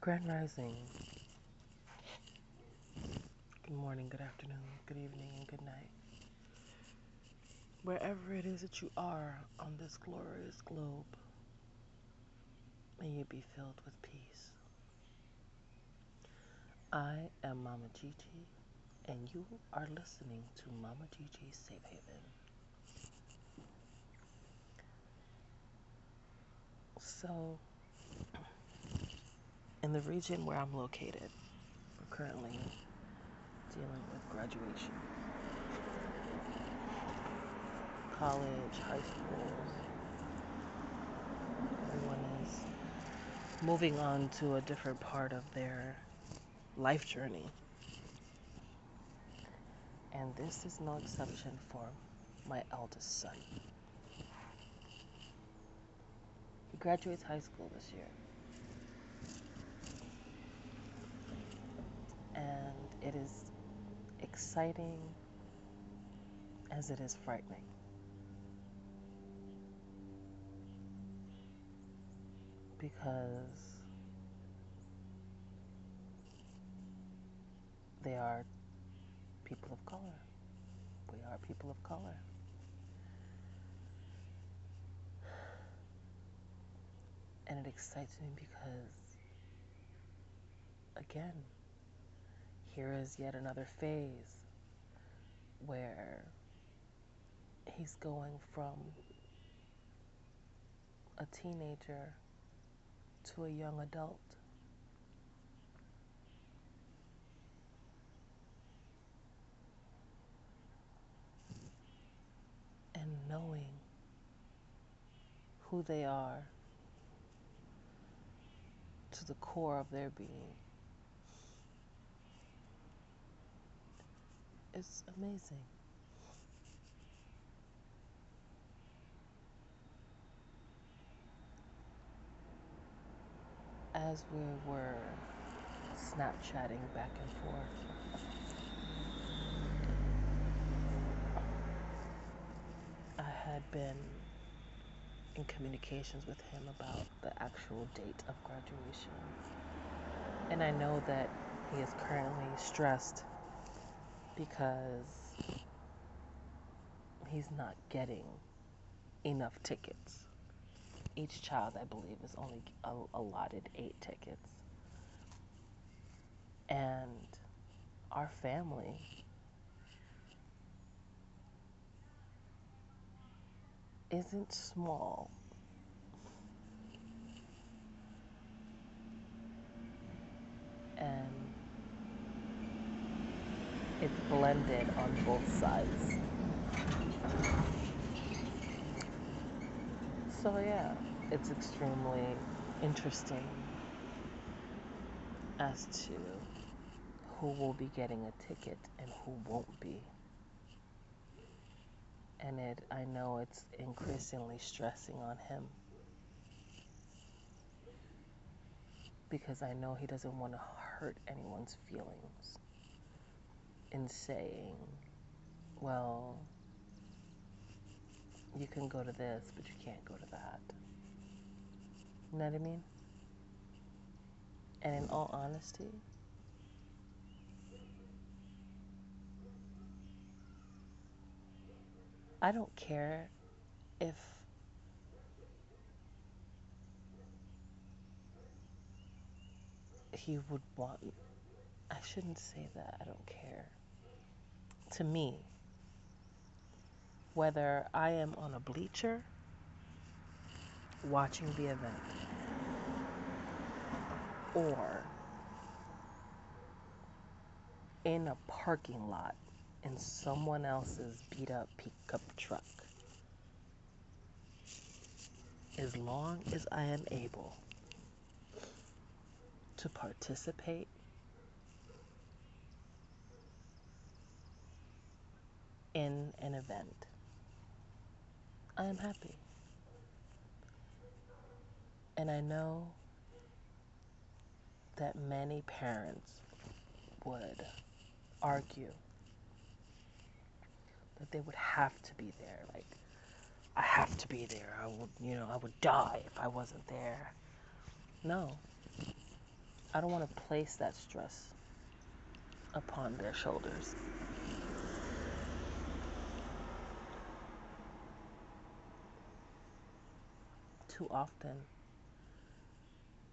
Grand Rising. Good morning, good afternoon, good evening, and good night. Wherever it is that you are on this glorious globe, may you be filled with peace. I am Mama Gigi, and you are listening to Mama Gigi's Safe Haven. So, in the region where I'm located, we're currently dealing with graduation. College, high school, everyone is moving on to a different part of their life journey. And this is no exception for my eldest son. He graduates high school this year. And it is exciting as it is frightening. Because they are people of color. We are people of color. And it excites me because, again, here is yet another phase where he's going from a teenager to a young adult. And knowing who they are to the core of their being is amazing. As we were Snapchatting back and forth, I had been in communications with him about the actual date of graduation. And I know that he is currently stressed because he's not getting enough tickets. Each child, I believe, is only allotted eight tickets. And our family isn't small. Blended on both sides. So, yeah, it's extremely interesting as to who will be getting a ticket and who won't be. And it, I know it's increasingly stressing on him because I know he doesn't want to hurt anyone's feelings in saying, well, you can go to this, but you can't go to that. You know what I mean? And in all honesty, I don't care if he would want. I shouldn't say that. I don't care. To me, whether I am on a bleacher watching the event or in a parking lot in someone else's beat up pickup truck. As long as I am able to participate in an event, I am happy. And I know that many parents would argue that they would have to be there. Like, I have to be there. I would, you know, I would die if I wasn't there. No. I don't want to place that stress upon their shoulders. Too often,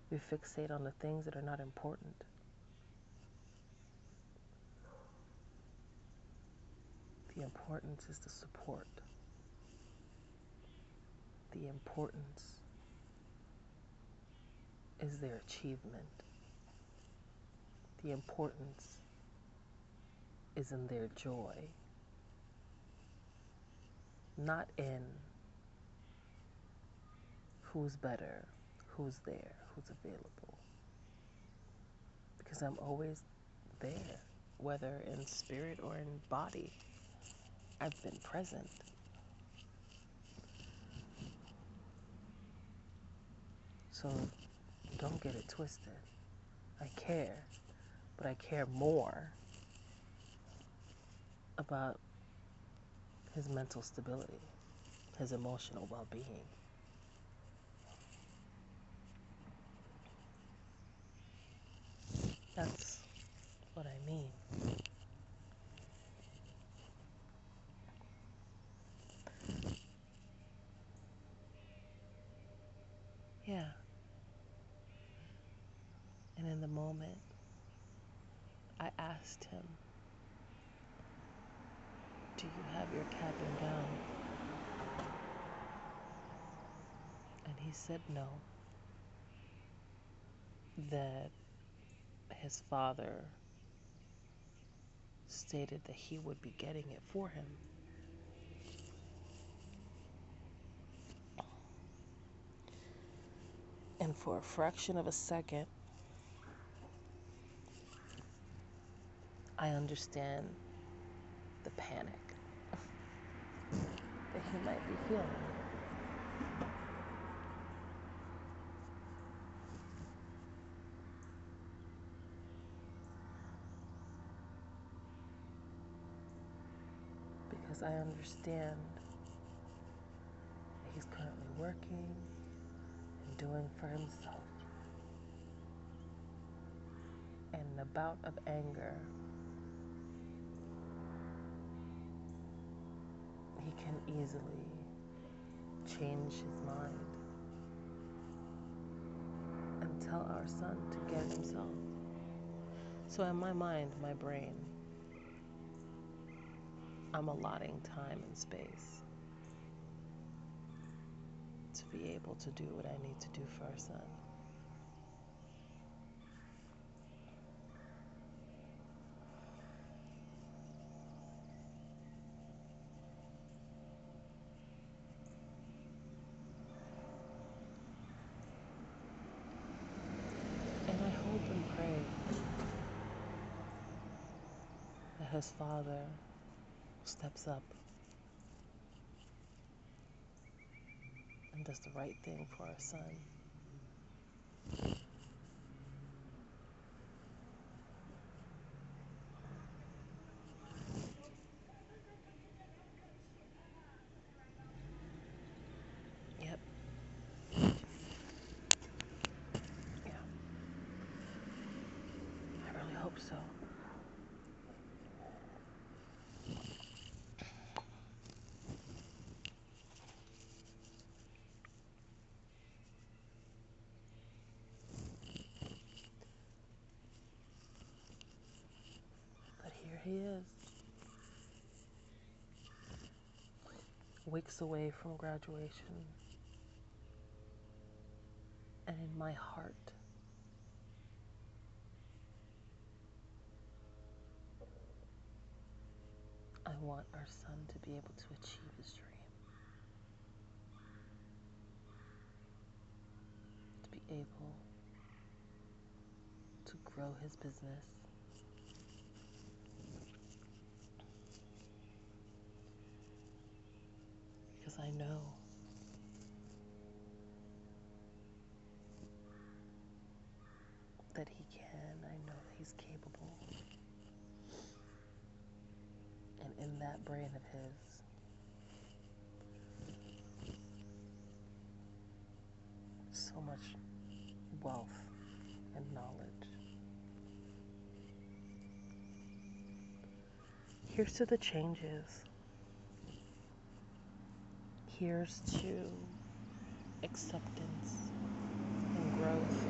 we fixate on the things that are not important. The importance is the support. The importance is their achievement. The importance is in their joy, not in who's better, who's there, who's available. Because I'm always there, whether in spirit or in body. I've been present. So don't get it twisted. I care, but I care more about his mental stability, his emotional well being. That's what I mean. Yeah. And in the moment, I asked him, Do you have your cap and gown? And he said no. That his father stated that he would be getting it for him. And for a fraction of a second, I understand the panic that he might be feeling. I understand he's currently working and doing for himself. And in a bout of anger, he can easily change his mind and tell our son to get himself. So, in my mind, my brain, I'm allotting time and space to be able to do what I need to do for our son. And I hope and pray that his father steps up and does the right thing for our son. Yep. Yeah. I really hope so. But here he is, weeks away from graduation. And in my heart, I want our son to be able to achieve his dream, to be able to grow his business, I know. That he can, I know that he's capable. And in that brain of his, so much wealth and knowledge. Here's to the changes. Here's to acceptance and growth.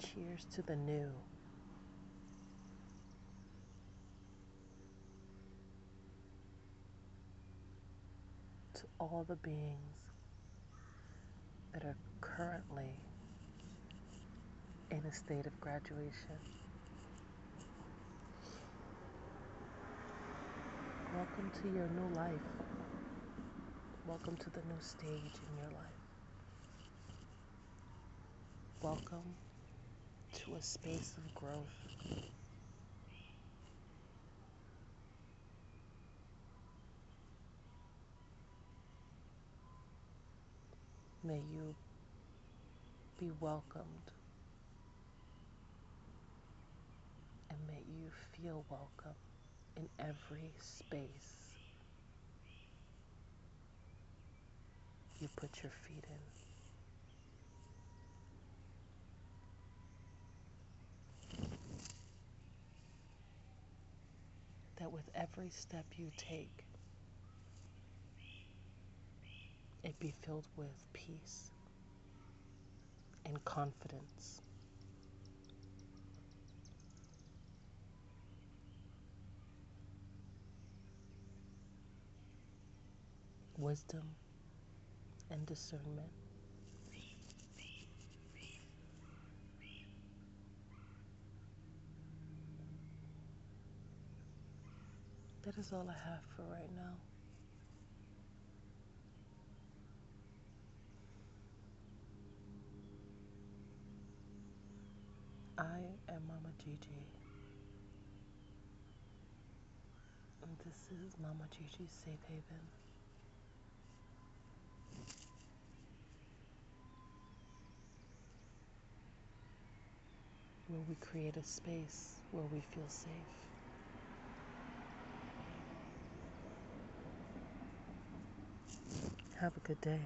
Cheers to the new. To all the beings that are currently in a state of graduation. Welcome to your new life. Welcome to the new stage in your life. Welcome to a space of growth. May you be welcomed and may you feel welcome in every space you put your feet in. That with every step you take, it be filled with peace and confidence. Wisdom and discernment. That is all I have for right now. I am Mama Gigi. And this is Mama Gigi's Safe Haven. Where we create a space where we feel safe. Have a good day.